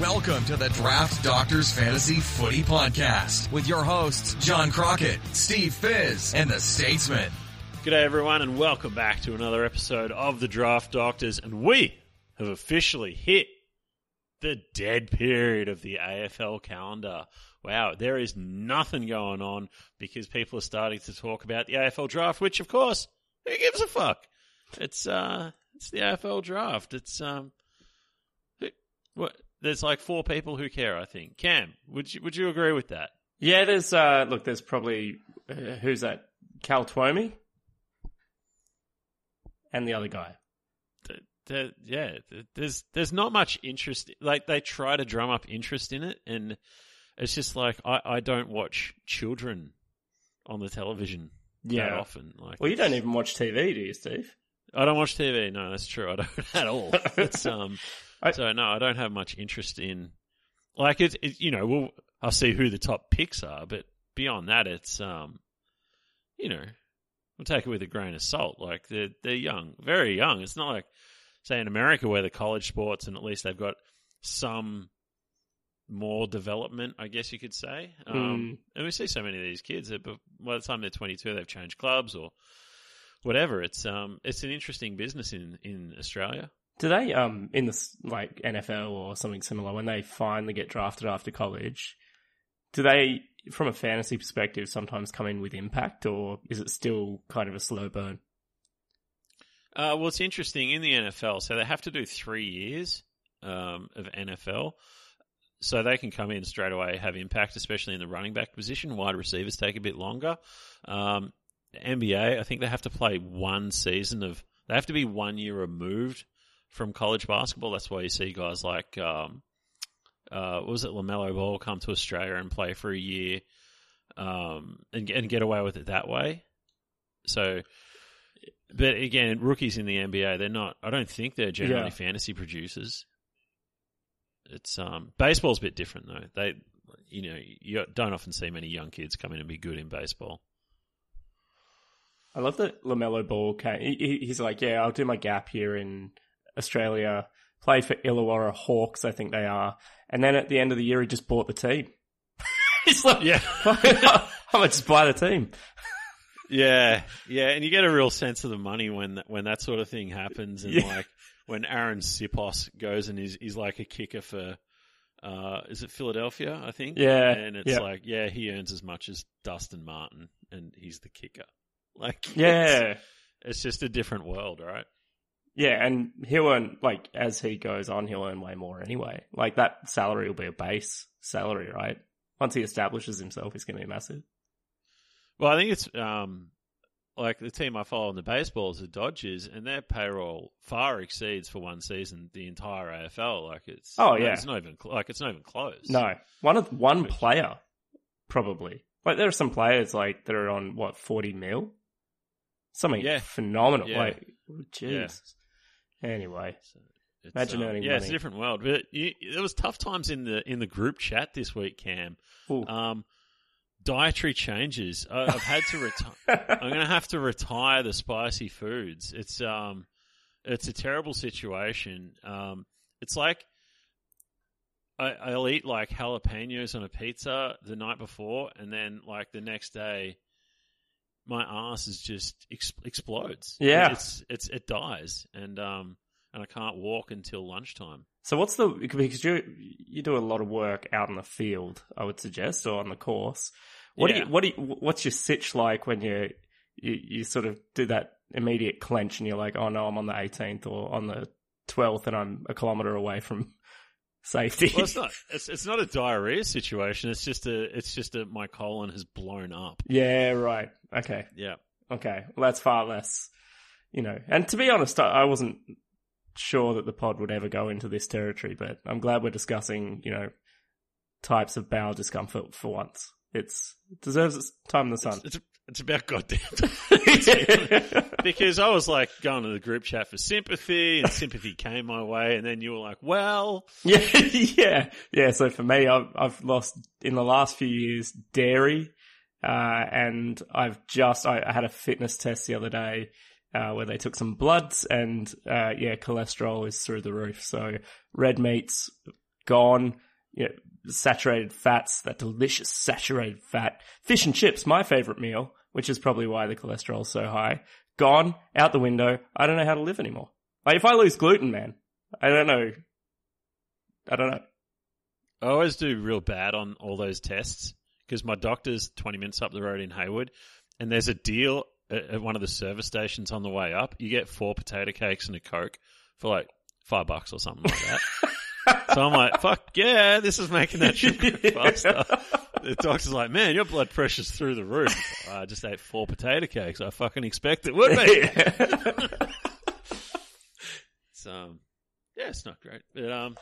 Welcome to the Draft Doctors Fantasy Footy Podcast with your hosts, John Crockett, Steve Fizz, and the Statesman. G'day everyone and welcome back to another episode of the Draft Doctors and we have officially hit the dead period of the AFL calendar. Wow, there is nothing going on because people are starting to talk about the AFL draft, which of course, who gives a fuck? It's uh it's the AFL draft. It's um what there's like four people who care, I think. Cam, would you would you agree with that? Yeah, there's uh look, there's probably uh, who's that? Cal Twomey and the other guy. th- th- yeah, th- there's there's not much interest. Like they try to drum up interest in it, and it's just like I, I don't watch children on the television that Yeah. often. Like, Well, you don't even watch TV, do you, Steve? I don't watch TV. No, that's true. I don't at all. It's um. I- so no, I don't have much interest in. Like it's it, you know we'll I'll see who the top picks are, but beyond that, it's um, you know, we'll take it with a grain of salt. Like they're they're young, very young. It's not like say in America where the college sports and at least they've got some more development, I guess you could say. Um, And we see so many of these kids that but by the time they're 22, they've changed clubs or whatever. It's um, it's an interesting business in in Australia. Do they um in this like NFL or something similar when they finally get drafted after college? Do they, from a fantasy perspective, sometimes come in with impact, or is it still kind of a slow burn? Uh, well, it's interesting in the NFL. So they have to do three years um, of NFL. So they can come in straight away, have impact, especially in the running back position. Wide receivers take a bit longer. Um, NBA, I think they have to play one season of. They have to be one year removed from college basketball. That's why you see guys like, um, uh, was it, Lamelo Ball come to Australia and play for a year, um, and and get away with it that way. So but again, rookies in the NBA, they're not. I don't think they're generally Yeah. fantasy producers. It's um, baseball's a bit different though. They, you know, you don't often see many young kids come in and be good in baseball. I love that Lamelo Ball came. He, he- he's like, yeah, I'll do my gap here in Australia, play for Illawarra Hawks, I think they are, and then at the end of the year, he just bought the team. he's like, Yeah. I'm gonna just buy the team. Yeah, yeah, and you get a real sense of the money when when that sort of thing happens, and Yeah. like when Arryn Siposs goes and he's he's like a kicker for. Uh, is it Philadelphia? I think. Yeah, and it's yeah. like, yeah, he earns as much as Dustin Martin, and he's the kicker. Like, it's- Yeah, it's just a different world, right? Yeah, and he'll earn like as he goes on, he'll earn way more anyway. Like that salary will be a base salary, right? Once he establishes himself, he's going to be massive. Well, I think it's um, like the team I follow in the baseball is the Dodgers, and their payroll far exceeds for one season the entire AFL. Like it's Oh, yeah. it's not even like it's not even close. No, one of one Which- player, probably. Like there are some players like that are on what forty mil, something Yeah. phenomenal. Yeah. Like, jeez. Anyway, So it's, Imagine um, earning yeah, it's a different world. But you, there was tough times in the in the group chat this week, Cam. Ooh. Um, dietary changes. I, I've had to retire. I'm going to have to retire the spicy foods. It's um, it's a terrible situation. Um, it's like I, I'll eat like jalapenos on a pizza the night before, and then like the next day, my ass is just ex- explodes. Yeah. it's it's it dies, and um, and I can't walk until lunchtime. so what's the because you you do a lot of work out in the field, I would suggest, or on the course. What do you what do you, what's your sitch like when you, you you sort of do that immediate clench and you're like, oh no, I'm on the 18th or on the 12th and I'm a kilometer away from safety. Well, it's not. It's it's not a diarrhea situation. It's just a. It's just a. My colon has blown up. yeah, right. Okay. Yeah. Okay, well, that's far less, you know. And to be honest, I I wasn't sure that the pod would ever go into this territory, but I'm glad we're discussing, you know, types of bowel discomfort for once. It's it deserves its time in the sun. It's it's about goddamn. because I was like going to the group chat for sympathy, and sympathy came my way, and then you were like, "Well, yeah, yeah, yeah. So for me, I've I've lost in the last few years dairy, uh, and I've just I, I had a fitness test the other day. Uh, where they took some bloods and, uh, yeah, cholesterol is through the roof. So red meats, gone. You know, saturated fats, that delicious saturated fat. Fish and chips, my favorite meal, which is probably why the cholesterol's so high. Gone, out the window. I don't know how to live anymore. Like if I lose gluten, man, I don't know. I don't know. I always do real bad on all those tests because my doctor's 20 minutes up the road in Hayward and there's a deal at, one of the service stations on the way up. You get four potato cakes and a Coke for like five bucks or something like that. so I'm like, fuck yeah, this is making that go faster. The doctor's like, man, your blood pressure's through the roof. I just ate four potato cakes. I fucking expect it would be. So, um, yeah, it's not great. But um,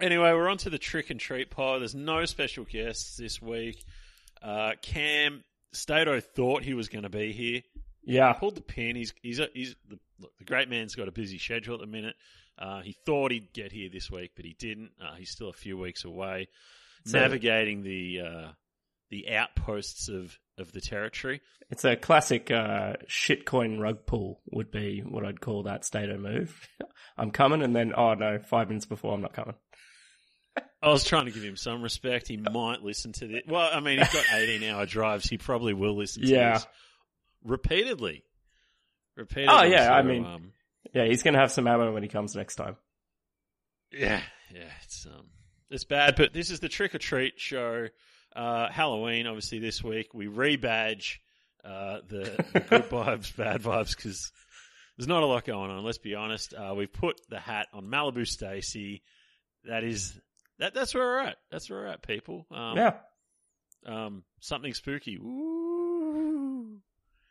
anyway, we're on to the trick and treat pod. There's no special guests this week. Uh, Cam Stato thought he was going to be here. yeah. Pulled the pin. He's he's a, he's the, look, the great man's got a busy schedule at the minute. Uh, he thought he'd get here this week, but he didn't. Uh, he's still a few weeks away, So- navigating the uh, the outposts of of the territory. It's a classic uh, shitcoin rug pull would be what I'd call that Stato move. I'm coming and then, oh no, five minutes before I'm not coming. I was trying to give him some respect. He might listen to this. Well, I mean, he's got 18 hour drives. He probably will listen to Yeah. this repeatedly. Repeatedly. Oh, yeah, so, I mean- um, Yeah, he's going to have some ammo when he comes next time. yeah, yeah, it's, um, it's bad, but this is the trick or treat show. Uh, Halloween, obviously, this week. We rebadge, uh, the, the good vibes, bad vibes, because there's not a lot going on. Let's be honest. Uh, we've put the hat on Malibu Stacy. That is, that, that's where we're at. That's where we're at, people. Um, yeah. um, something spooky. Ooh.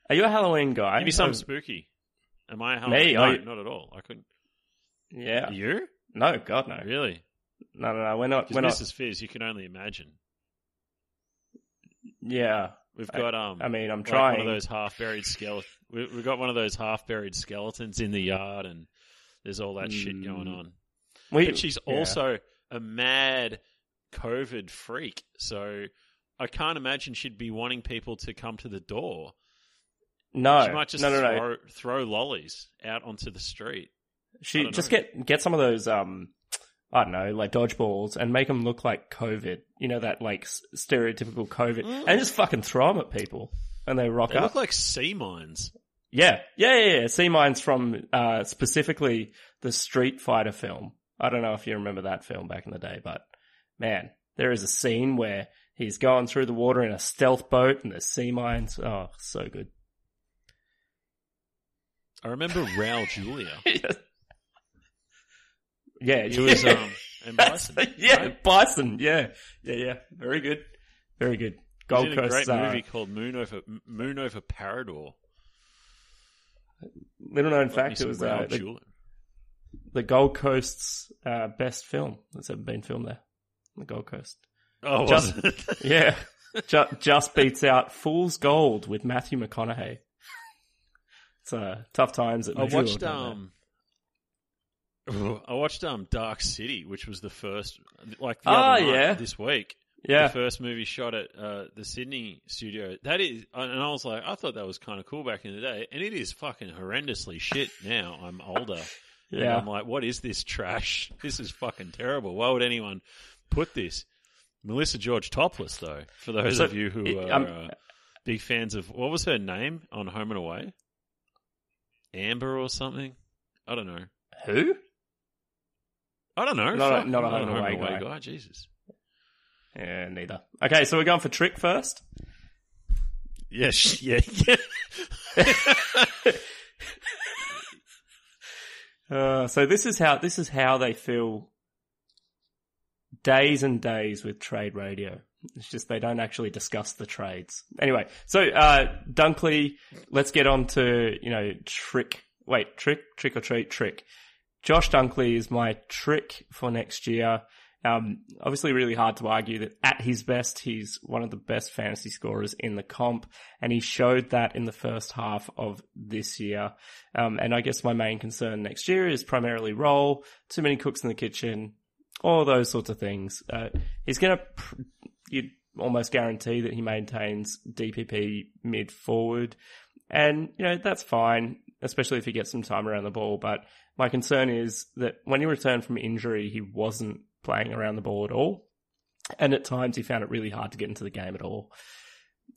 Are you a Halloween guy? Give me something Oh, spooky. Am I a Halloween? Me? No, you- not at all. I couldn't. Yeah. You? No, God, no. Really? No, no, no. We're not. We're Mrs. not. Fizz, you can only imagine. Yeah. We've I- got um. I mean, I'm like trying. one of those half buried skeleton. We, we've got one of those half buried skeletons in the yard, and there's all that shit going Mm. on. we, But she's yeah. also a mad COVID freak, so I can't imagine she'd be wanting people to come to the door. No. She might just no, no, no. throw, throw lollies out onto the street. She just know. get get some of those um I don't know, like dodgeballs and make them look like COVID. You know that like stereotypical COVID, Mm. and just fucking throw them at people, and they rock They up. look like sea mines. yeah, yeah, yeah, yeah. Sea mines from uh specifically the Street Fighter film. I don't know if you remember that film back in the day, but man, there is a scene where he's going through the water in a stealth boat, and there's sea mines. Oh, so good. I remember Raul Julia. yeah, It was yeah. um and Bison. yeah, right? Bison. Yeah, yeah, yeah. Very good, very good. Gold in a Coast. great uh, movie called Moon over Moon over Parador. little known fact: it was uh, the, the Gold Coast's uh, best film that's ever been filmed there. The Gold Coast. Oh, Just-? Yeah, just, just beats out Fool's Gold with Matthew McConaughey. It's uh, tough times at I Visual watched um. I watched um Dark City, which was the first, like the Oh, other night yeah. this week. yeah, The first movie shot at uh, the Sydney studio. That is, and I was like, I thought that was kind of cool back in the day, and it is fucking horrendously shit now. I'm older. And yeah. I'm like, what is this trash? This is fucking terrible. Why would anyone put this? Melissa George topless, though, for those So, of you who it- are um, uh, big fans of, what was her name on Home and Away? Amber or something? I don't know. Who? I don't know. Not a- not a I'm Home and Away guy. Jesus. Yeah, neither. Okay, so we're going for trick first. Yeah, sh- yeah, yeah. Uh, so this is how this is how they feel days and days with trade radio. It's just they don't actually discuss the trades. Anyway, so uh, Dunkley, let's get on to you know trick. Wait, trick, trick or treat, trick. Josh Dunkley is my trick for next year. Um, obviously, really hard to argue that at his best, he's one of the best fantasy scorers in the comp, and he showed that in the first half of this year. Um, and I guess my main concern next year is primarily role, too many cooks in the kitchen, all those sorts of things. Uh, he's going to, pr- you'd almost guarantee that he maintains DPP mid forward. And, you know, that's fine, especially if he gets some time around the ball. But my concern is that when he returned from injury, he wasn't playing around the ball at all. And at times he found it really hard to get into the game at all.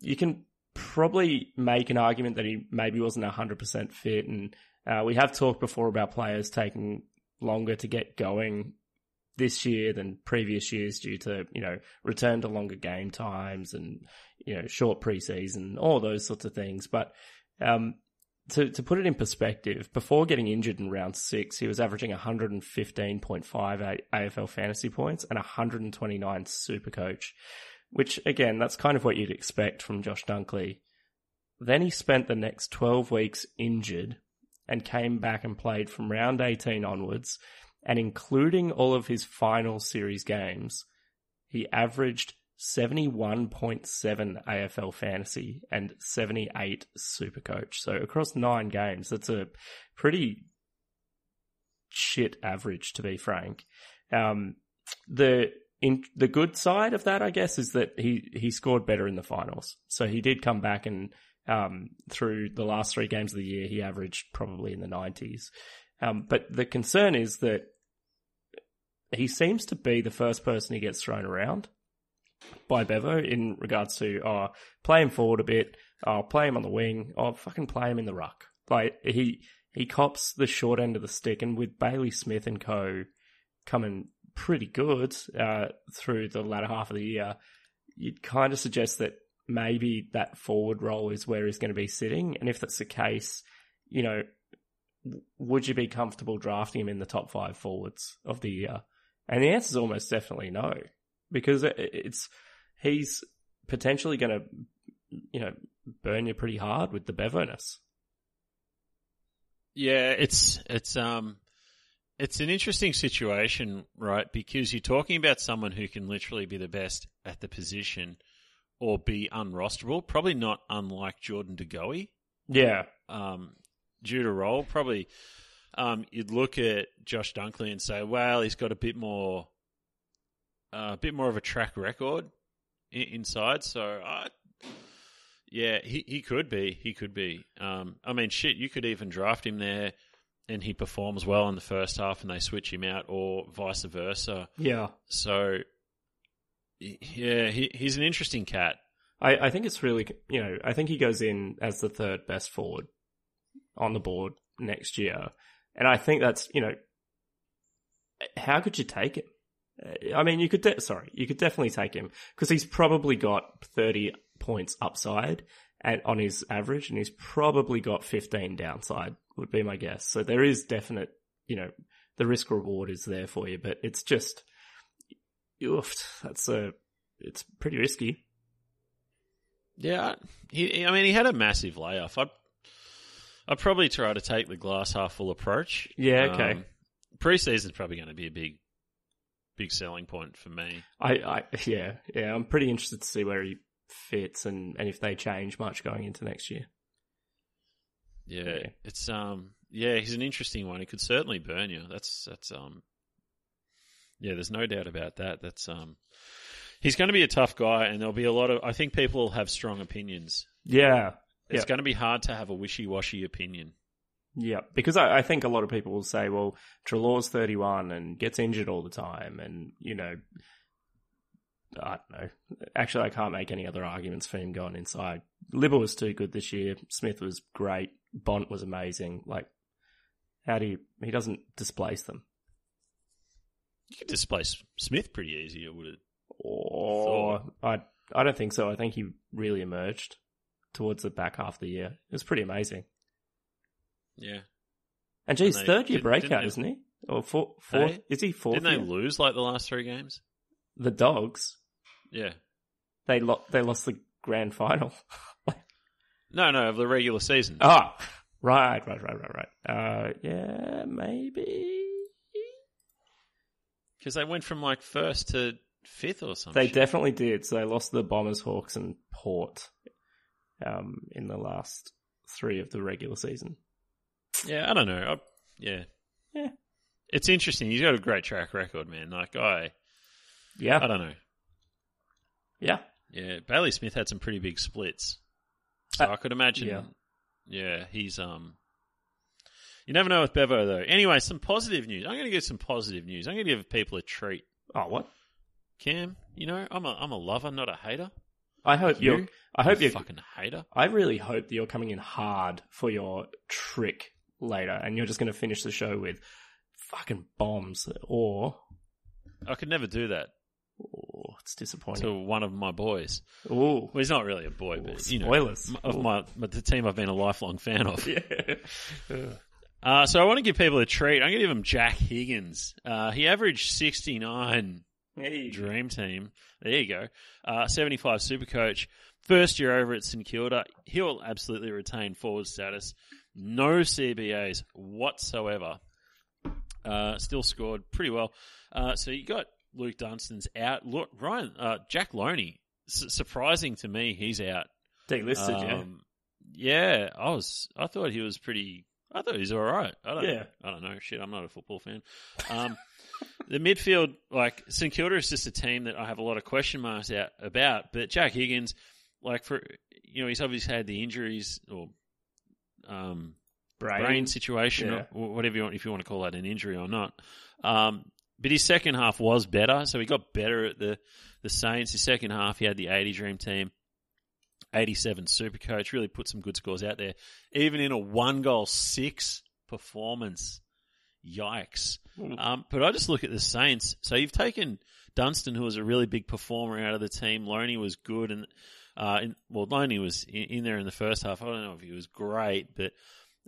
You can probably make an argument that he maybe wasn't 100% fit. And uh, we have talked before about players taking longer to get going this year than previous years due to, you know, return to longer game times and, you know, short preseason, all those sorts of things. But, um, to, to put it in perspective, before getting injured in round six, he was averaging 115.5 AFL fantasy points and 129 super coach, which again, that's kind of what you'd expect from Josh Dunkley. Then he spent the next 12 weeks injured and came back and played from round 18 onwards. And including all of his final series games, he averaged 71.7 AFL fantasy and 78 super coach. So across nine games, that's a pretty shit average to be frank. Um, the in the good side of that, I guess, is that he he scored better in the finals. So he did come back and um, through the last three games of the year, he averaged probably in the nineties. Um, but the concern is that he seems to be the first person he gets thrown around by Bevo in regards to oh, play him forward a bit, oh, play him on the wing, oh, fucking play him in the ruck. Like he he cops the short end of the stick, and with Bailey Smith and co coming pretty good uh, through the latter half of the year, you'd kind of suggest that maybe that forward role is where he's going to be sitting, and if that's the case, you know, would you be comfortable drafting him in the top five forwards of the year? And the answer is almost definitely no because it's he's potentially going to you know burn you pretty hard with the Bevoness. Yeah, it's it's um it's an interesting situation, right? Because you're talking about someone who can literally be the best at the position or be unrosterable, probably not unlike Jordan De Goey. Yeah. Um, due to role, probably um, you'd look at Josh Dunkley and say, well, he's got a bit more uh, a bit more of a track record inside. So, uh, yeah, he, he could be. He could be. Um, I mean, shit, you could even draft him there and he performs well in the first half and they switch him out or vice versa. Yeah. So, yeah, he, he's an interesting cat. I, I think it's really, you know, I think he goes in as the third best forward on the board next year. And I think that's, you know, how could you take him? I mean, you could, de- sorry, you could definitely take him because he's probably got 30 points upside and on his average and he's probably got 15 downside would be my guess. So there is definite, you know, the risk reward is there for you, but it's just, oof, that's a, it's pretty risky. Yeah. He, I mean, he had a massive layoff. I'd, I'd probably try to take the glass half full approach. Yeah. Okay. Um, preseason's probably going to be a big big selling point for me. I, I yeah, yeah, I'm pretty interested to see where he fits and, and if they change much going into next year. Yeah, yeah, it's um, yeah, he's an interesting one. He could certainly burn you. That's that's um, yeah, there's no doubt about that. That's um, he's going to be a tough guy, and there'll be a lot of. I think people will have strong opinions. Yeah, it's yep. going to be hard to have a wishy-washy opinion. Yeah, because I, I, think a lot of people will say, well, Treloar's 31 and gets injured all the time, and, you know, I don't know. Actually, I can't make any other arguments for him going inside. Libba was too good this year. Smith was great. Bont was amazing. Like, how do you, he doesn't displace them. You could displace Smith pretty easy, would it? Or, I, I don't think so. I think he really emerged towards the back half of the year. It was pretty amazing. Yeah. And geez, they, third year breakout, isn't he? Or four, fourth? Is he fourth? Didn't they year? lose like the last three games? The dogs. Yeah. They lo- they lost the grand final. no, no, of the regular season. Ah, oh, right, right, right, right, right. Uh, yeah, maybe. Because they went from like first to fifth or something. They shit. definitely did. So they lost the Bombers, Hawks, and Port um, in the last three of the regular season. Yeah, I don't know. I, yeah, yeah. It's interesting. He's got a great track record, man. Like I, yeah, I don't know. Yeah, yeah. Bailey Smith had some pretty big splits, so uh, I could imagine. Yeah. yeah, he's um. You never know with Bevo though. Anyway, some positive news. I'm going to give some positive news. I'm going to give people a treat. Oh, what? Cam, you know, I'm a I'm a lover, not a hater. I hope You? you're. I hope You you're. fucking hater. I really hope that you're coming in hard for your trick later, and you're just going to finish the show with fucking bombs, or I could never do that oh, it's disappointing. to one of my boys. Ooh, Well, he's not really a boy, Ooh, but you know, spoilers. m- of Ooh. my, my the team I've been a lifelong fan of. yeah. Uh, so I want to give people a treat. I'm going to give them Jack Higgins. Uh, he averaged 69 Hey. Dream Team. There you go. Uh, 75 Super Coach. First year over at St Kilda. He'll absolutely retain forward status. No CBAs whatsoever. Uh, still scored pretty well. Uh, so you got Luke Dunstan's out. Look, Ryan, uh, Jack Lonie. S- surprising to me, he's out. Delisted, yeah. Um, yeah, I was. I thought he was pretty. I thought he was all right. I don't. Yeah. I don't know. Shit, I'm not a football fan. Um, the midfield, like St Kilda, is just a team that I have a lot of question marks out about. But Jack Higgins, like for you know, he's obviously had the injuries or um, Brain. brain, situation, Yeah. or whatever you want, if you want to call that an injury or not. Um, but his second half was better, so he got better at the the Saints. His second half, he had the 80 Dream Team, 87 Super Coach, really put some good scores out there, even in a one goal six performance. Yikes! Um, but I just look at the Saints. So you've taken Dunstan, who was a really big performer out of the team. Lonie was good, and uh, in, well, Lonie was in, in there in the first half. I don't know if he was great, but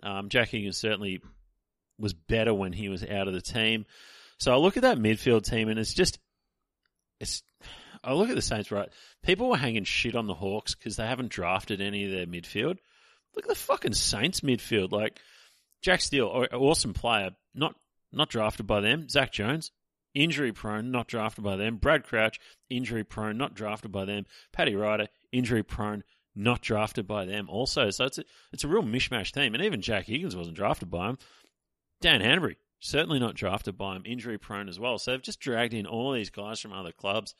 um, Jack Higgins certainly was better when he was out of the team. So I look at that midfield team, and it's just, it's. I look at the Saints, right? People were hanging shit on the Hawks because they haven't drafted any of their midfield. Look at the fucking Saints midfield. Like Jack Steele, awesome player, not not drafted by them. Zach Jones, injury prone, not drafted by them. Brad Crouch, injury prone, not drafted by them. Paddy Ryder, injury prone, not drafted by them. Also, so it's a, it's a real mishmash team, and even Jack Higgins wasn't drafted by him. Dan Hannebery, certainly not drafted by him, injury prone as well. So they've just dragged in all these guys from other clubs,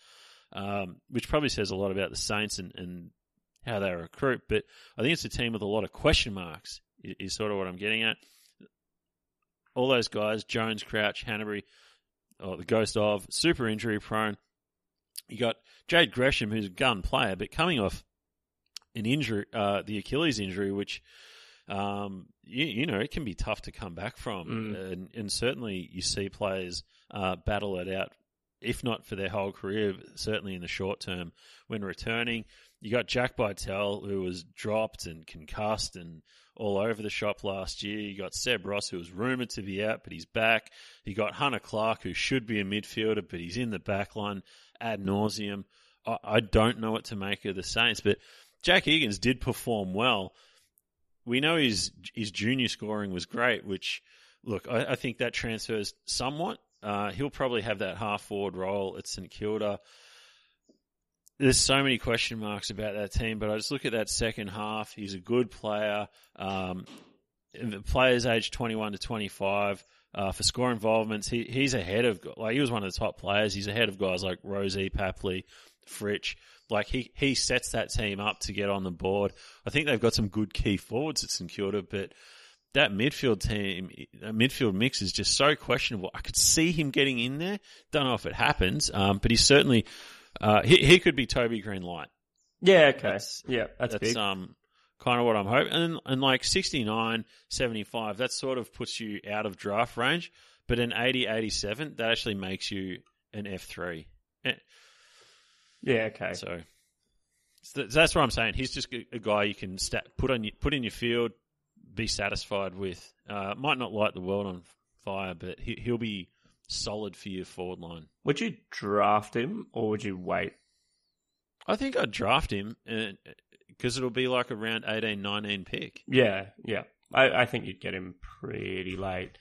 um, which probably says a lot about the Saints and, and how they recruit. But I think it's a team with a lot of question marks, is, is sort of what I'm getting at. All those guys, Jones, Crouch, Hannebery, or the ghost of, super injury prone. You got Jade Gresham, who's a gun player, but coming off an injury, uh, the Achilles injury, which um, you, you know it can be tough to come back from, Mm. and, and certainly you see players uh, battle it out, if not for their whole career, certainly in the short term when returning. You got Jack Bytel, who was dropped and concussed and all over the shop last year. You got Seb Ross, who was rumoured to be out, but he's back. You got Hunter Clark, who should be a midfielder, but he's in the back line ad nauseum. I, I don't know what to make of the Saints, but Jack Higgins did perform well. We know his his junior scoring was great, which look, I, I think that transfers somewhat. Uh, he'll probably have that half forward role at St Kilda. There's so many question marks about that team, but I just look at that second half. He's a good player. Um, players aged 21 to 25 uh, for score involvements. He he's ahead of like he was one of the top players. He's ahead of guys like Rozee, Papley, Fritsch. Like he he sets that team up to get on the board. I think they've got some good key forwards at St Kilda, but that midfield team, that midfield mix is just so questionable. I could see him getting in there. Don't know if it happens, um, but he's certainly uh, he he could be Toby Greene light. Yeah, okay. That's- yeah, that's, That's big. um kind of what I'm hoping. And and like 69, 75, that sort of puts you out of draft range. But an 80, 87, that actually makes you an F3. Eh, yeah, okay. So, so that's what I'm saying. He's just a, guy you can sta put on your, put in your field, be satisfied with. Uh, might not light the world on fire, but he, he'll be solid for your forward line. Would you draft him or would you wait? I think I'd draft him because it'll be like a round 18, 19 pick. Yeah, yeah. I, I think you'd get him pretty late.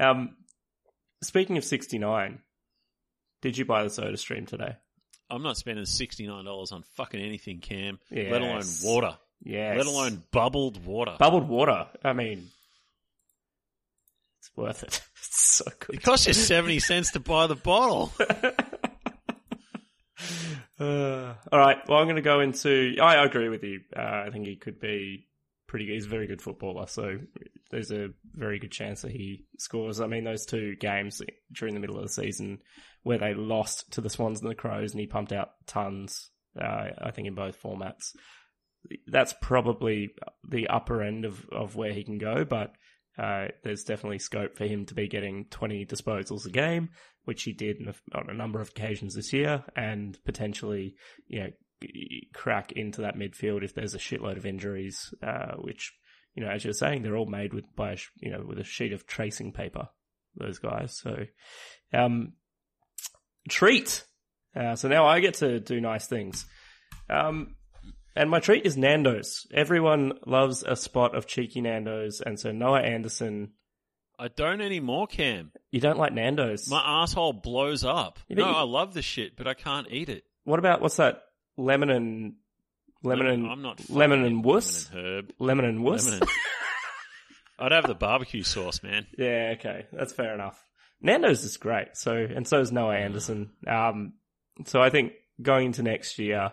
Um, speaking of 69, did you buy the soda stream today? I'm not spending sixty nine dollars on fucking anything, Cam. Yes. Let alone water. Yes. Let alone bubbled water. bubbled water. I mean, it's worth it. It's so good. it costs you seventy cents to buy the bottle. Uh, all right. Well, I'm going to go into. I agree with you. Uh, I think he could be pretty good. He's a very good footballer. So there's a very good chance that he scores. I mean, those two games during the middle of the season where they lost to the Swans and the Crows, and he pumped out tons. Uh, I think in both formats. That's probably the upper end of, of where he can go, but uh, there's definitely scope for him to be getting 20 disposals a game, which he did a, on a number of occasions this year, and potentially, you know, crack into that midfield if there's a shitload of injuries, uh, which, you know, as you're saying, they're all made with by, you know, with a sheet of tracing paper, those guys. So, um, treat. Uh, so now I get to do nice things. Um, and my treat is Nando's. Everyone loves a spot of cheeky Nando's, and so Noah Anderson. I don't anymore, Cam. You don't like Nando's? My asshole blows up. Yeah, no, you- I love the shit, but I can't eat it. What about what's that? Lemon and lemon and I'm not lemon and wuss. Lemon and herb. lemon and wuss. Lemon and- I'd have the barbecue sauce, man. Yeah, okay, that's fair enough. Nando's is great. So, and so is Noah Anderson. Um, so I think going into next year,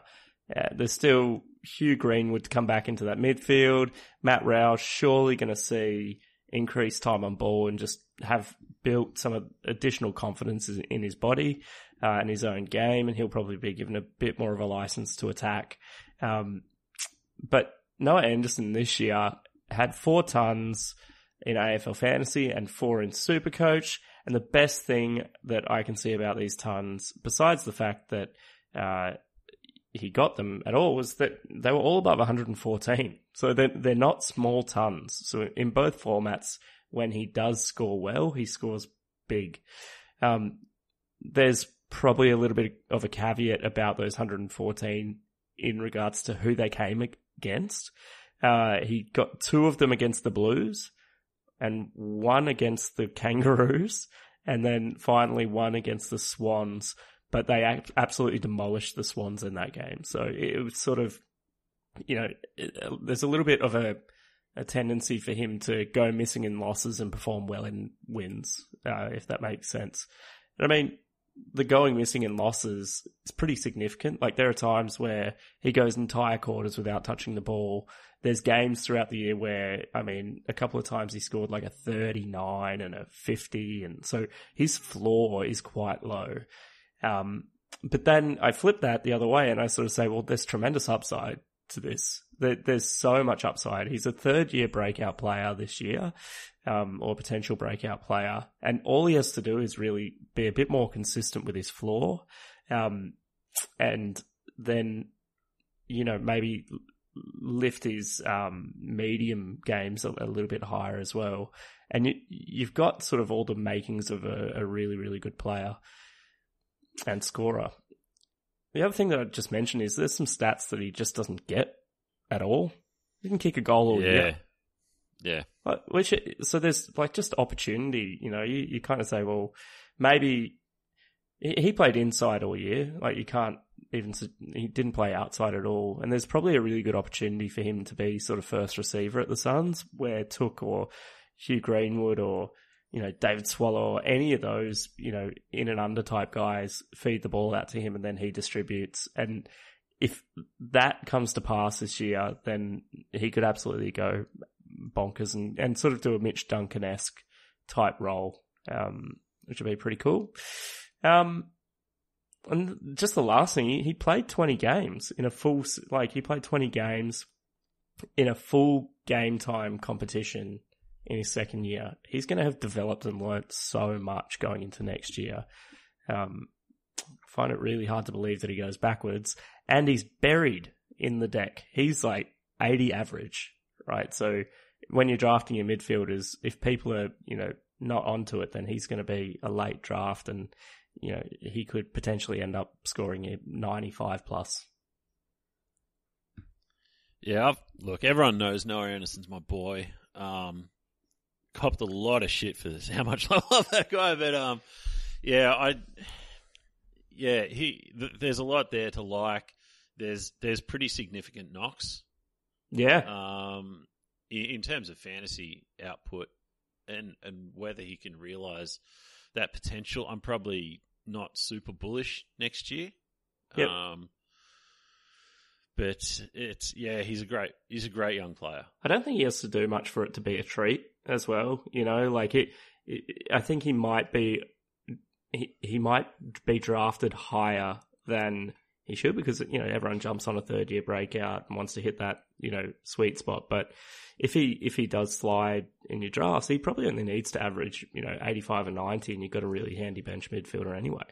uh, there's still Hugh Greenwood come back into that midfield. Matt Rowell surely going to see increased time on ball and just have built some additional confidence in in his body uh, and his own game, and he'll probably be given a bit more of a license to attack. Um, but Noah Anderson this year had four tons in AFL fantasy and four in Super Coach, And the best thing that I can see about these tons, besides the fact that uh, he got them at all, was that they were all above 114. So they're, they're not small tons. So in both formats, when he does score well, he scores big. Um, there's probably a little bit of a caveat about those 114 in regards to who they came against. Uh, he got two of them against the Blues and one against the Kangaroos and then finally one against the Swans. But they absolutely demolished the Swans in that game. So it was sort of, you know, it, there's a little bit of a, a tendency for him to go missing in losses and perform well in wins, uh, if that makes sense. And I mean, the going missing in losses is pretty significant. Like there are times where he goes entire quarters without touching the ball. There's games throughout the year where, I mean, a couple of times he scored like a 39 and a 50. And so his floor is quite low. Um, but then I flip that the other way and I sort of say, well, there's tremendous upside to this. There, there's so much upside. He's a third year breakout player this year, um, or potential breakout player. And all he has to do is really be a bit more consistent with his floor. Um, and then, you know, maybe lift his, um, medium games a, a little bit higher as well. And you, you've got sort of all the makings of a, a really, really good player and scorer. The other thing that I just mentioned is there's some stats that he just doesn't get at all. He can kick a goal all yeah. year. Yeah. Like, Which so there's like just opportunity. You know, you, you kind of say, well, maybe he, he played inside all year. Like you can't even he didn't play outside at all. And there's probably a really good opportunity for him to be sort of first receiver at the Suns, where Touk or Hugh Greenwood or you know David Swallow or any of those you know in and under type guys feed the ball out to him and then he distributes and. If that comes to pass this year, then he could absolutely go bonkers and, and sort of do a Mitch Duncan esque type role, um, which would be pretty cool. Um, and just the last thing, he, he played 20 games in a full, like he played 20 games in a full game time competition in his second year. He's going to have developed and learnt so much going into next year. Um, I find it really hard to believe that he goes backwards and he's buried in the deck. He's like 80 average, right? So when you're drafting your midfielders, if people are, you know, not onto it, then he's going to be a late draft and, you know, he could potentially end up scoring a 95 plus. Yeah, I've, look, everyone knows Noah Anderson's my boy. Um, copped a lot of shit for this, how much I love that guy, but um, yeah, I, yeah, he, th- there's a lot there to like. There's there's pretty significant knocks Yeah. um, in, in terms of fantasy output and and whether he can realize that potential. I'm probably not super bullish next year. Yep. Um, but it's yeah, he's a great he's a great young player. I don't think he has to do much for it to be a treat as well. You know, like it, it I think he might be he he might be drafted higher than he should because you know everyone jumps on a third year breakout and wants to hit that you know sweet spot. But if he if he does slide in your drafts, he probably only needs to average you know eighty five and ninety, and you've got a really handy bench midfielder anyway.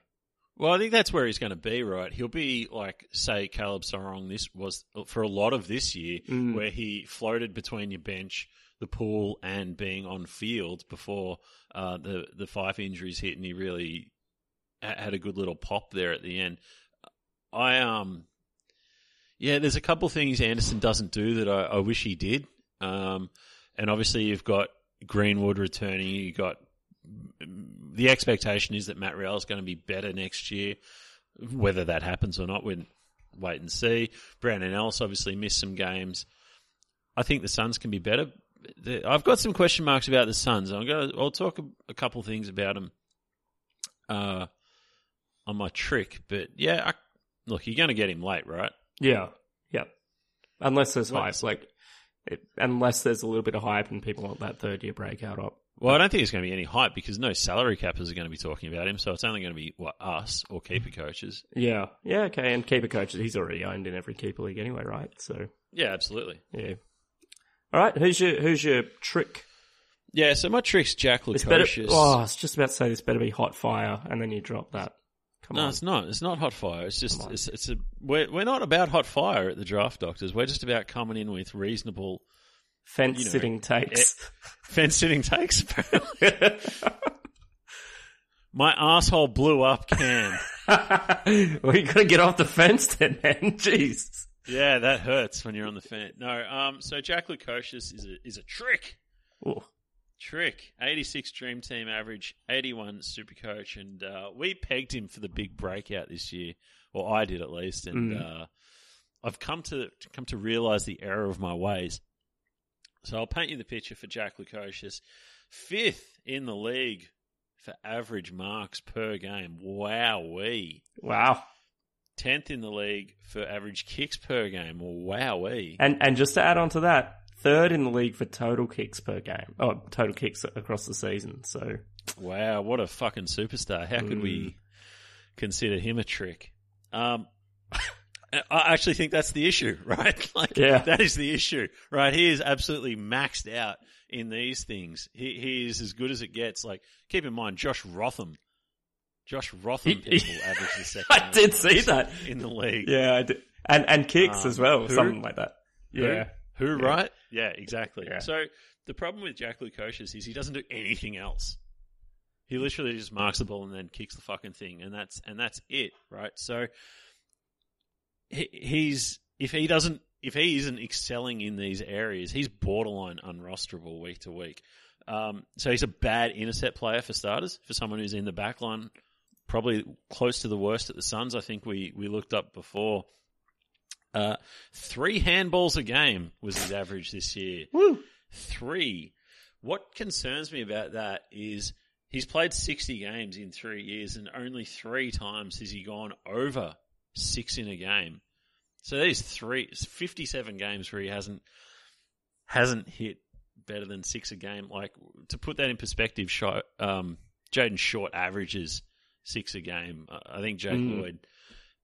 Well, I think that's where he's going to be, right? He'll be like, say, Caleb Serong. This was for a lot of this year, Mm. where he floated between your bench, the pool, and being on field before uh, the the five injuries hit, and he really had a good little pop there at the end. I um, yeah, there's a couple things Anderson doesn't do that I, I wish he did. Um, and obviously you've got Greenwood returning. You got the expectation is that Matt Rowell is going to be better next year. Whether that happens or not, we'll wait and see. Brandon Ellis obviously missed some games. I think the Suns can be better. The- I've got some question marks about the Suns. I'm going. To, I'll talk a, a couple things about them uh, on my trick. But yeah, I, look, you're going to get him late, right? Yeah, yeah. Unless there's hype, like it, unless there's a little bit of hype and people want that third year breakout up. Well, I don't think there's going to be any hype because no salary cappers are going to be talking about him. So it's only going to be what us or keeper coaches. Yeah, yeah, okay. And keeper coaches, he's already owned in every keeper league anyway, right? So Yeah, absolutely. yeah. All right, who's your who's your trick? Yeah, so my trick's Jack It's better. Lukosius. Oh, I was just about to say this better be hot fire, and then you drop that. Come No, on. it's not. It's not hot fire. It's just on. it's it's a we're we're not about hot fire at the draft doctors. We're just about coming in with reasonable Fence you know, sitting eh, takes. fence sitting takes. Apparently, my asshole blew up. Can well, you got to get off the fence then, man. Jeez. Yeah, that hurts when you're on the fence. No, um, so Jack Lukosius is a is a trick. Ooh. Trick, 86 Dream Team average, 81 Super Coach, and uh, we pegged him for the big breakout this year, or I did at least, and Mm. uh, I've come to come to realize the error of my ways. So I'll paint you the picture for Jack Lukosius, fifth in the league for average marks per game. Wow, we Wow. Tenth in the league for average kicks per game. Wow, we And and just to add on to that, third in the league for total kicks per game. Oh, total kicks across the season. So Wow, what a fucking superstar. How could Mm. we consider him a trick? Um, I actually think that's the issue, right? Like, Yeah. that is the issue, right? He is absolutely maxed out in these things. He, he is as good as it gets. Like, keep in mind, Josh Rotham. Josh people average the second. I did see that. in the league. Yeah, I did. and and kicks Um, as well, who? something like that. Who? Yeah, Who, Yeah. right? Yeah, exactly. Yeah. So the problem with Jack Lukosius is he doesn't do anything else. He literally just marks the ball and then kicks the fucking thing, and that's and that's it, right? So he, he's if he doesn't if he isn't excelling in these areas, he's borderline unrosterable week to week. Um, so he's a bad intercept player for starters. For someone who's in the back line, probably close to the worst at the Suns. I think we we looked up before. Uh, three handballs a game was his average this year. Woo. Three. What concerns me about that is he's played 60 games in three years and only three times has he gone over six in a game. So there's three, 57 games where he hasn't, hasn't hit better than six a game. Like to put that in perspective, um, Jayden Short averages six a game. I think Jake Mm. Lloyd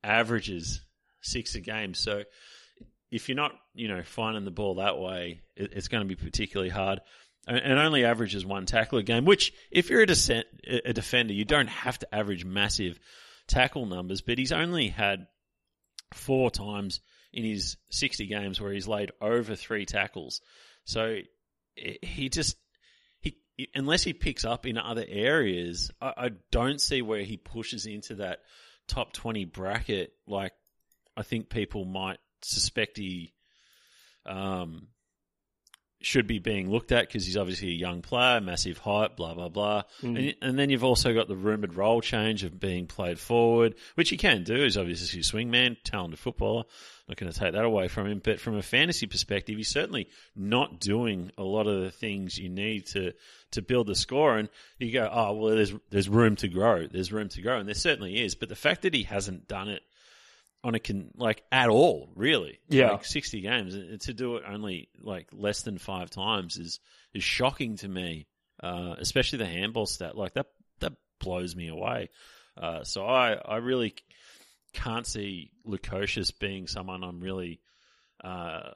averages six a game. So if you're not, you know, finding the ball that way, it's going to be particularly hard. And, only averages one tackle a game, which if you're a, descent, a defender, you don't have to average massive tackle numbers, but he's only had four times in his 60 games where he's laid over three tackles. So he just, unless he picks up in other areas, I, I don't see where he pushes into that top 20 bracket. Like I think people might suspect he um, should be being looked at because he's obviously a young player, massive height, blah blah blah. Mm. And, and then you've also got the rumored role change of being played forward, which he can do. He's obviously a swingman, talented footballer. Not going to take that away from him, but from a fantasy perspective, he's certainly not doing a lot of the things you need to to build the score. And you go, oh well, there's there's room to grow. There's room to grow, and there certainly is. But the fact that he hasn't done it on a con like at all, really, Yeah. like sixty games, and to do it only like less than five times is is shocking to me. Uh, especially the handball stat, like that that blows me away. Uh, so I, I really can't see Lukosius being someone I'm really uh,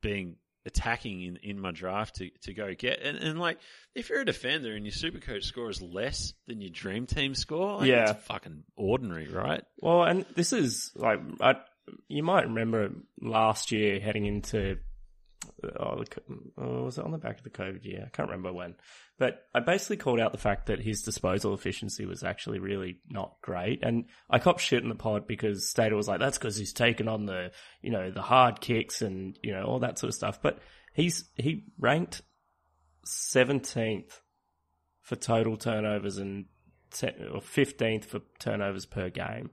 being attacking in, in my draft to, to go get. And, and like, if you're a defender and your super coach score is less than your dream team score, like, Yeah. it's fucking ordinary, right? Well, and this is like I, you might remember last year heading into oh, oh, was it on the back of the COVID year? I can't remember when, but I basically called out the fact that his disposal efficiency was actually really not great, and I copped shit in the pod because Stato was like, "That's because he's taken on the you know the hard kicks and you know all that sort of stuff," but he's he ranked seventeenth for total turnovers and or fifteenth for turnovers per game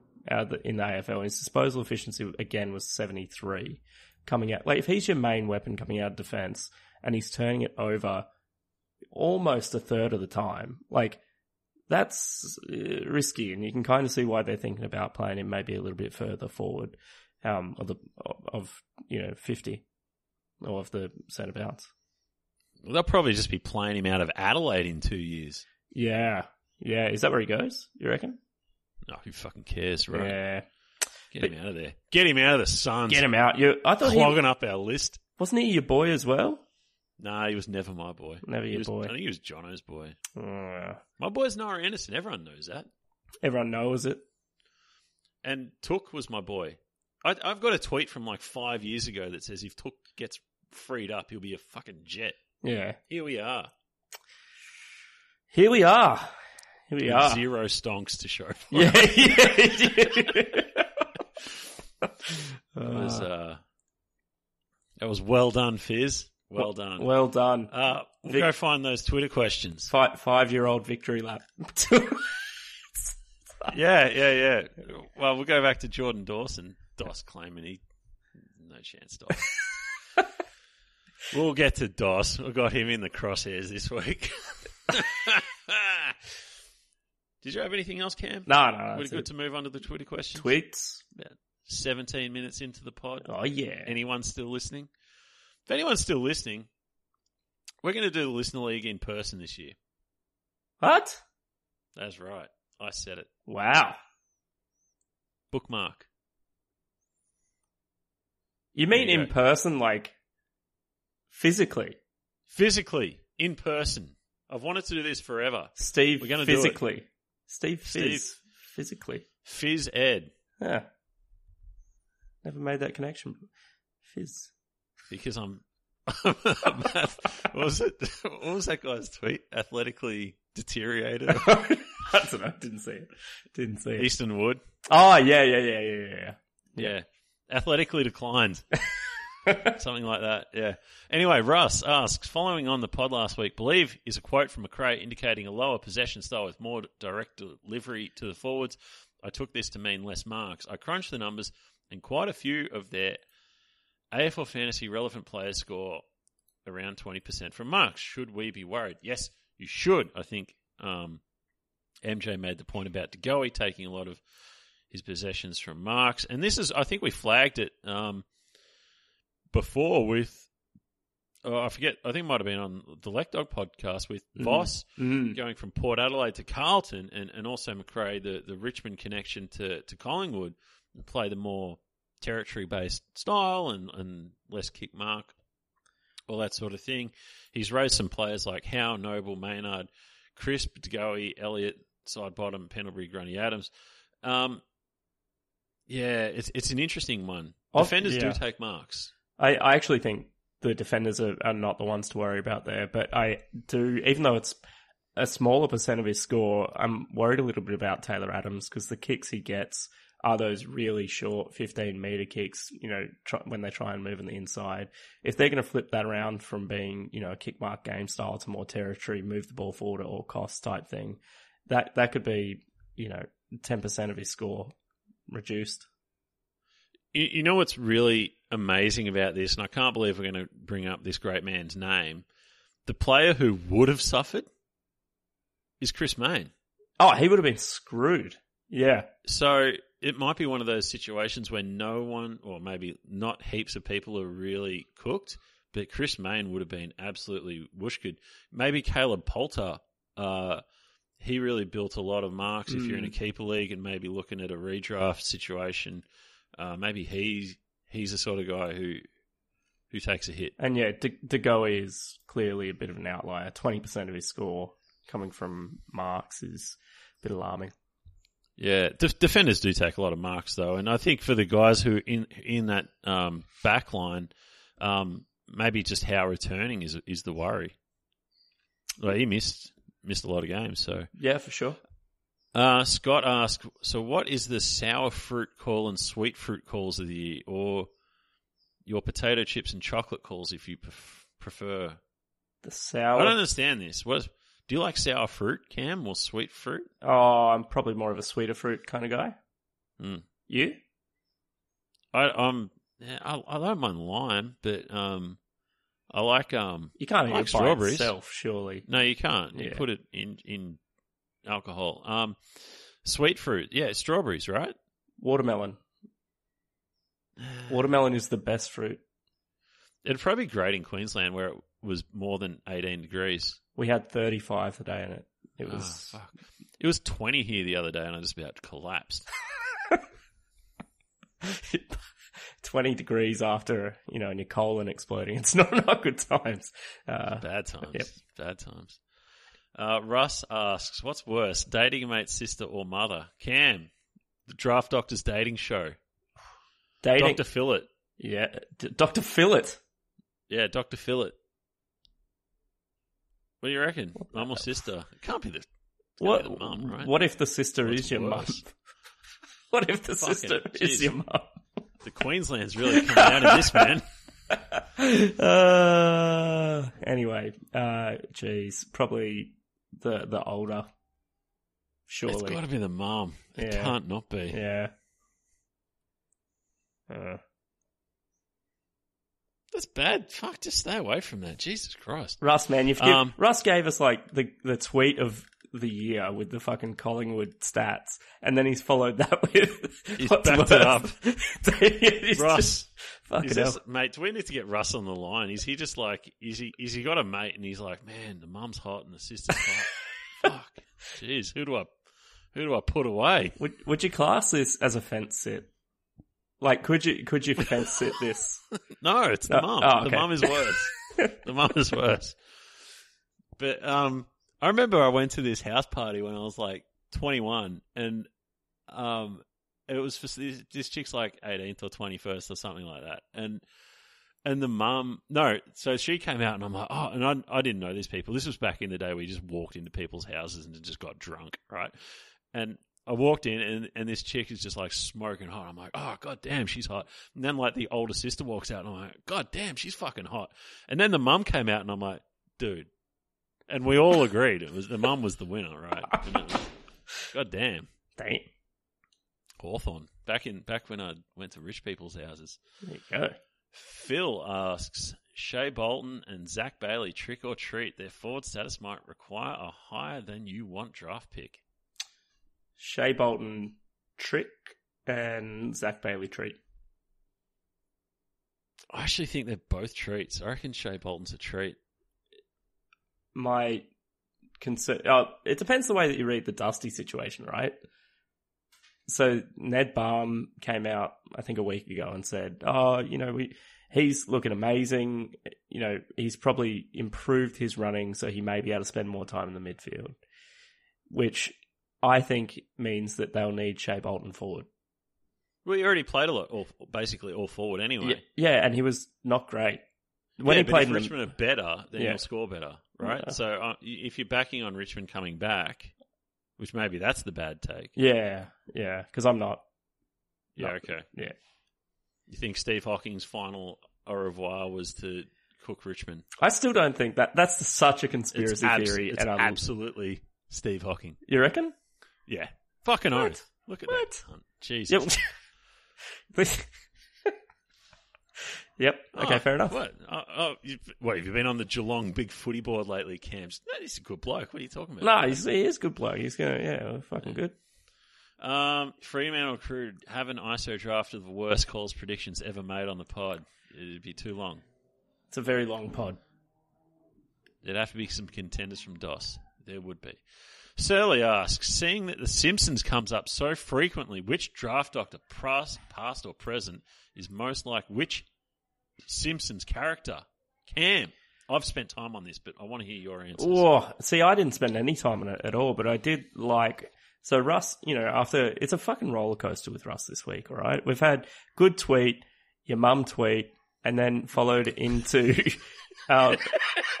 in the AFL. His disposal efficiency again was seventy three. Coming out like if he's your main weapon coming out of defense and he's turning it over almost a third of the time, like that's uh, risky, and you can kind of see why they're thinking about playing him maybe a little bit further forward, um, of the of you know fifty or of the centre bounce. Well, they'll probably just be playing him out of Adelaide in two years. Yeah, yeah. Is that where he goes? You reckon? No, who fucking cares, right? Yeah. Get him out of there. Get him out of the Suns. Get him out. You, I thought he Clogging up our list. wasn't he your boy as well. Nah, he was never my boy. Never He your was- boy. I think he was Jono's boy. Uh, My boy's Noah Anderson. Everyone knows that. everyone knows it. And Touk was my boy. I, I've got a tweet from like five years ago that says if Touk gets freed up, he'll be a fucking jet. Yeah. Here we are. Here we are. Here we With are. Zero stonks to show for Yeah, yeah. That was, Uh, uh, that was well done, Fizz. Well done. well done. uh, we'll Vic- go find those Twitter questions. Five five year old victory lap. Yeah, yeah, yeah. Well, we'll go back to Jordan Dawson. Doss claiming he no chance, Doss. we'll get to Doss. We got him in the crosshairs this week. Did you have anything else, Cam? no, no, We're good it. to move on to the Twitter questions. Tweets. About 17 minutes into the pod. Oh yeah. Anyone still listening? If anyone's still listening, we're going to do the Listener League in person this year. What? That's right. I said it. Wow. Bookmark. You mean you in go. person, like physically? Physically, in person. I've wanted to do this forever. Steve We're gonna do it. physically. Steve Fizz Steve. physically. Fizz Ed. Yeah. Never made that connection. Fizz. Because I'm. what was it? What was that guy's tweet? Athletically deteriorated. I don't know. Didn't see it. Didn't see it. Easton Wood. Oh yeah, yeah, yeah, yeah, yeah. Yeah. Athletically declined. Something like that, yeah. Anyway, Russ asks, following on the pod last week, believe is a quote from McRae indicating a lower possession style with more direct delivery to the forwards. I took this to mean less marks. I crunched the numbers, and quite a few of their AFL fantasy relevant players score around 20% from marks. Should we be worried? Yes, you should. I think um, MJ made the point about DeGoey taking a lot of his possessions from marks. And this is, I think we flagged it um, before with, oh, I forget, I think it might have been on the Lek Dog podcast with Mhm. Voss Mm. going from Port Adelaide to Carlton and, and also McRae, the, the Richmond connection to, to Collingwood, and play the more territory based style and, and less kick mark, all that sort of thing. He's raised some players like Howe, Noble, Maynard, Crisp, DeGoey, Elliott, Sidebottom, Pendlebury, Grundy Adams. Um, yeah, it's it's an interesting one. Of- Defenders yeah. do take marks. I, I actually think the defenders are, are not the ones to worry about there, but I do, even though it's a smaller percent of his score, I'm worried a little bit about Taylor Adams because the kicks he gets are those really short 15 meter kicks, you know, try, when they try and move on the inside. If they're going to flip that around from being, you know, a kick mark game style to more territory, move the ball forward at all costs type thing, that, that could be, you know, 10% of his score reduced. You, you know what's really amazing about this, and I can't believe we're going to bring up this great man's name. The player who would have suffered is Chris Mayne. Oh, he would have been screwed. Yeah. So it might be one of those situations where no one, or maybe not heaps of people, are really cooked. But Chris Mayne would have been absolutely wooshked. Maybe Caleb Poulter uh, he really built a lot of marks. If you're in a Mm. keeper league and maybe looking at a redraft situation, uh, maybe he's he's the sort of guy who who takes a hit. And yeah, De, is clearly a bit of an outlier. Twenty percent of his score coming from marks is a bit alarming. Yeah, def- defenders do take a lot of marks though, and I think for the guys who in in that um, back line, um, maybe just Howe returning is is the worry. Like he missed missed a lot of games, so. Yeah, for sure. Uh, Scott asked, so what is the sour fruit call and sweet fruit calls of the year, or your potato chips and chocolate calls if you pref- prefer? The sour. I don't understand this. What do you like sour fruit, Cam, or sweet fruit? Oh, I'm probably more of a sweeter fruit kind of guy. Mm. You? I, I'm, yeah, I, I don't mind lime, but um, I like um. You can't I eat like it by strawberries. itself, surely. No, you can't. You Yeah. put it in in alcohol. Um, sweet fruit, yeah, strawberries, right? Watermelon. Watermelon is the best fruit. It'd probably be great in Queensland where it was more than 18 degrees. We had 35 today and it. It Oh, was. fuck. It was 20 here the other day and I just about collapsed. 20 degrees after, you know, and your colon exploding. It's not, not good times. Uh, Bad times. Yep. Bad times. Uh, Russ asks, what's worse, dating a mate's sister or mother? Cam, the Draft Doctor's dating show. dating. Dr. Phillip. yeah. D- Dr. Phillip. Yeah, Dr. Phillip. What do you reckon? Mum or sister? It can't be the, What, be the mum, right? what if the sister What's is your mum? What if the Fucking- sister is your mum? The Queensland's really coming out of this, man. uh, anyway, uh, geez, probably the the older. Surely, it's got to be the mum. It Yeah. can't not be. yeah. Uh, That's bad. Fuck, just stay away from that. Jesus Christ. Russ, man, you've Um, Russ gave us like the the tweet of the year with the fucking Collingwood stats, and then he's followed that with He's what's backed it up. He's Russ, just- this, mate, do we need to get Russ on the line? Is he just like, is he, is he got a mate and he's like, man, the mum's hot and the sister's hot. Fuck. Jeez, who do I, who do I put away? Would would you class this as a fence sit? Like, could you could you fence it this? No, it's the Oh, mum. oh, The okay. mum is worse. the mum is worse. But um, I remember I went to this house party when I was like 21, and um, it was for this, this chick's like 18th or 21st or something like that, and and the mum, no, so she came out and I'm like, oh, and I I didn't know these people. This was back in the day where you just walked into people's houses and just got drunk, right? And I walked in and, and this chick is just like smoking hot. I'm like, oh god damn, she's hot. And then like the older sister walks out and I'm like, god damn, she's fucking hot. And then the mum came out and I'm like, dude. And we all agreed it was the mum was the winner, right? Was, god damn, Damn, Hawthorn. Back in back when I went to rich people's houses. there you go. Phil asks Shea Bolton and Zac Bailey trick or treat. Their forward status might require a higher than you want draft pick. Shea Bolton trick and Zac Bailey treat. I actually think they're both treats. I reckon Shea Bolton's a treat. My concern. Oh, it depends the way that you read the Dusty situation, right? So Neil Balme came out, I think, a week ago and said, "Oh, you know, we he's looking amazing. You know, he's probably improved his running, so he may be able to spend more time in the midfield." Which I think means that they'll need Shea Bolton forward. Well, he already played a lot, all, basically all forward anyway. Yeah, yeah, and he was not great when Yeah, he played if Richmond are better, then Yeah. you'll score better, right? Yeah. So uh, if you're backing on Richmond coming back, which maybe that's the bad take. Yeah, yeah, because I'm not. Yeah, No. okay. Yeah. You think Steve Hocking's final au revoir was to cook Richmond? I still don't think that that's such a conspiracy abs- theory. It's and I'm, absolutely Steve Hocking. you reckon? Yeah. Fucking What? oath. Look at What? that. Jesus. Yep. yep. Okay, Oh, fair enough. What? Oh, oh, you, what, have you been on the Geelong big footy board lately, Cams? No, he's a good bloke. What are you talking about? No, he's, he is a good bloke. He's gonna, yeah, fucking good. Um, Fremantle crew have an ISO draft of the worst calls predictions ever made on the pod. It'd be too long. It's a very long pod. There'd have to be some contenders from DOS. There would be. Surly asks, seeing that The Simpsons comes up so frequently, which draft doctor, past, past or present, is most like which Simpsons character? Cam. I've spent time on this, but I want to hear your answers. Oh, see, I didn't spend any time on it at all, but I did like. So Russ, you know, after it's a fucking roller coaster with Russ this week. All right, we've had good tweet, your mum tweet, and then followed into uh,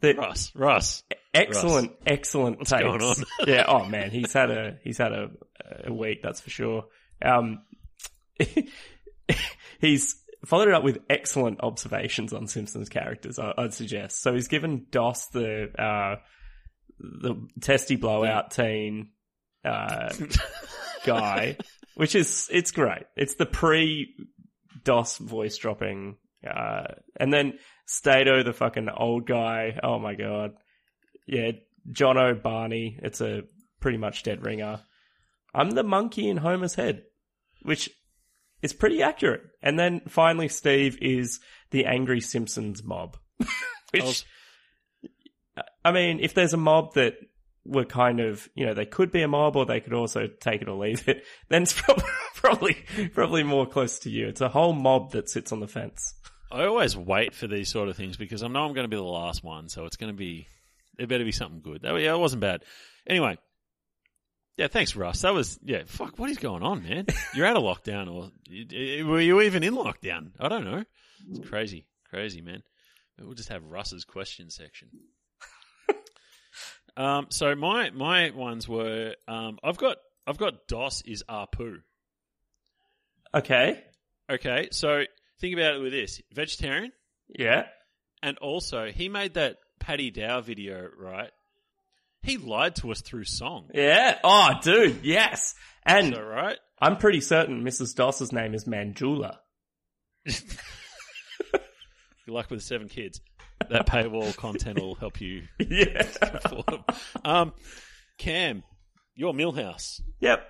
the Russ, Russ. Excellent, excellent What's takes. yeah. Oh man, he's had a he's had a, a week. That's for sure. Um, he's followed it up with excellent observations on Simpsons characters. I, I'd suggest. So he's given Dos the uh, the testy blowout teen uh, guy, which is it's great. It's the pre DOS voice dropping, uh, and then Stato, the fucking old guy. Oh my god, yeah, John Barney. It's a pretty much dead ringer. I'm the monkey in Homer's head, which is pretty accurate. And then finally, Steve is the angry Simpsons mob. I which, was- I mean, if there's a mob that were kind of, you know, they could be a mob or they could also take it or leave it, then it's probably probably, probably more close to you. It's a whole mob that sits on the fence. I always wait for these sort of things because I know I'm going to be the last one, so it's going to be it better be something good. That yeah, it wasn't bad. Anyway, yeah, thanks, Russ. That was yeah. Fuck, what is going on, man? You're out of lockdown, or were you even in lockdown? I don't know. It's crazy, crazy, man. We'll just have Russ's question section. um, so my my ones were um, I've got I've got DOS is Apu. Okay. Okay, so think about it with this: vegetarian. Yeah. And also, he made that Paddy Dow video, right? He lied to us through song. Yeah. Oh, dude. Yes. And right? I'm pretty certain Mrs. Doss's name is Manjula. Good luck with the seven kids. That paywall content will help you yeah. Um, Cam, your Milhouse. Yep.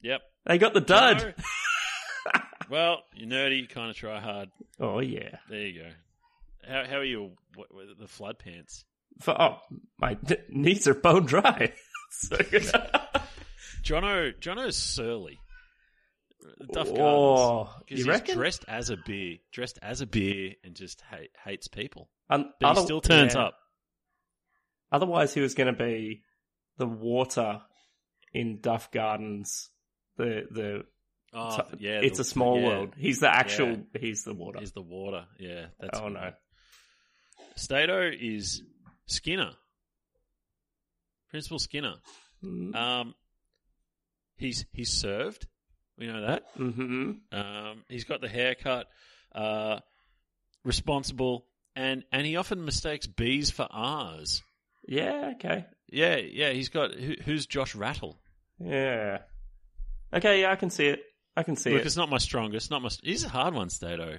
Yep. They got the dud. No. well, you're nerdy, kind of try hard. Oh, yeah. There you go. How, how are you what, with the flood pants? For, oh, my d- knees are bone dry. so, Jono, Jono's surly. Duff Gardens. Because you he's reckon? dressed as a beer, dressed as a beer, and just hate, hates people. Un- But other- he still turns yeah. up. Otherwise, he was going to be the water in Duff Gardens. The the Oh, so- yeah, it's the- a small yeah, world. He's the actual. Yeah. He's the water. Is the water? Yeah, that's. oh good. no. Stato is Skinner, Principal Skinner. Mm-hmm. Um, he's he's served. We know that. hmm Um, he's got the haircut. Uh, responsible, and and he often mistakes B's for R's. Yeah. Okay. Yeah, yeah. He's got who, who's Josh Rattle. Yeah. Okay. Yeah, I can see it. I can see Look, it. it's not my strongest. Not my. He's a hard one, Stato.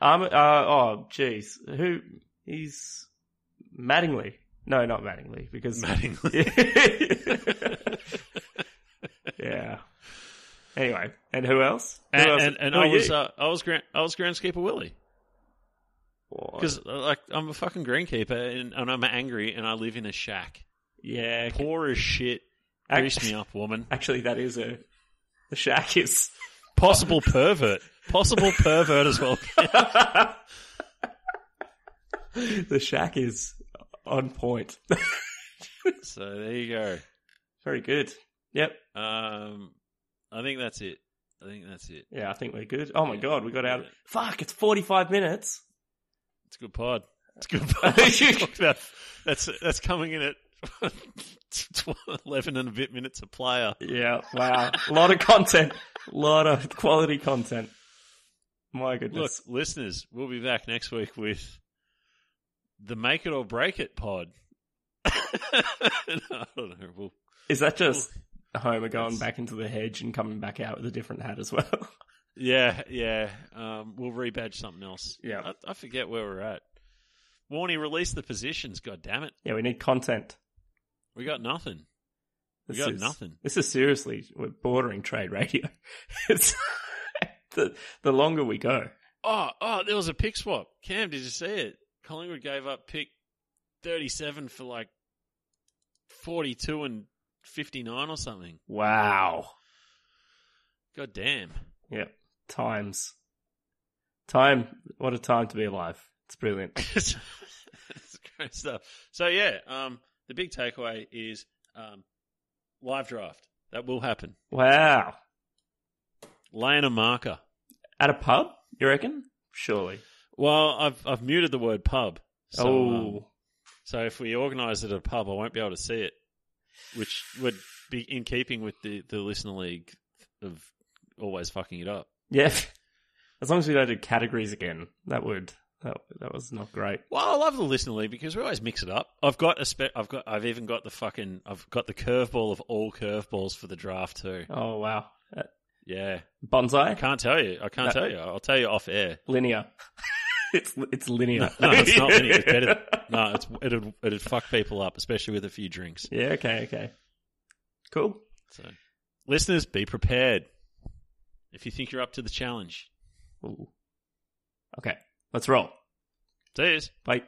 Um. Uh. Oh. Jeez. Who? He's Mattingly. No, not Mattingly because. Mattingly. yeah. Anyway, and who else? Who and else? and, and Who I was uh, I was grand, I was groundskeeper Willie Oh, because like I'm a fucking greenkeeper and, and I'm angry and I live in a shack, yeah. poor as shit. Grease me up, woman. Actually, that is a. The shack is. Possible pervert. Possible pervert as well. the shack is on point. so there you go. Very good. Yep. Um, I think that's it. I think that's it. Yeah, I think we're good. Oh my Yeah. god, we got out. Yeah. Fuck, it's forty-five minutes. It's a good pod. It's a good pod. That's that's coming in at eleven and a bit minutes a player. Yeah. Wow. a lot of content. A lot of quality content. My Look, goodness. listeners, we'll be back next week with the Make It or Break It pod. I don't know. We'll, is that just Homer going back into the hedge and coming back out with a different hat as well? yeah, yeah. Um, we'll rebadge something else. Yeah. I, I forget where we're at. Warney released the positions. God damn it, yeah, we need content. we got nothing. We This got is, nothing. This is seriously, we're bordering trade radio. It's the the longer we go. Oh, oh, there was a pick swap. Cam, did you see it? Collingwood gave up pick thirty-seven for like 42 and 59 or something. Wow. God damn. Yep. Times. Time. What a time to be alive. It's brilliant. it's great stuff. So yeah, um, the big takeaway is um, live draft. That will happen. Wow. Laying a marker. At a pub, you reckon? Surely. Well, I've I've muted the word pub. So, um, oh. so if we organise it at a pub, I won't be able to see it, which would be in keeping with the, the listener league of always fucking it up. Yeah. As long as we don't do categories again, that would that that was not great. Well, I love the listener league because we always mix it up. I've got a spe- I've got I've even got the fucking I've got the curveball of all curveballs for the draft too. Oh wow. Uh, Yeah, bonsai? I can't tell you. I can't tell you. I'll tell you off air. Linear. it's it's linear. No, it's not linear. It's better. No, it's it'd it'd fuck people up, especially with a few drinks. Yeah, okay, okay. Cool. So, listeners, be prepared if you think you're up to the challenge. Ooh. Okay. Let's roll. Cheers. Bye.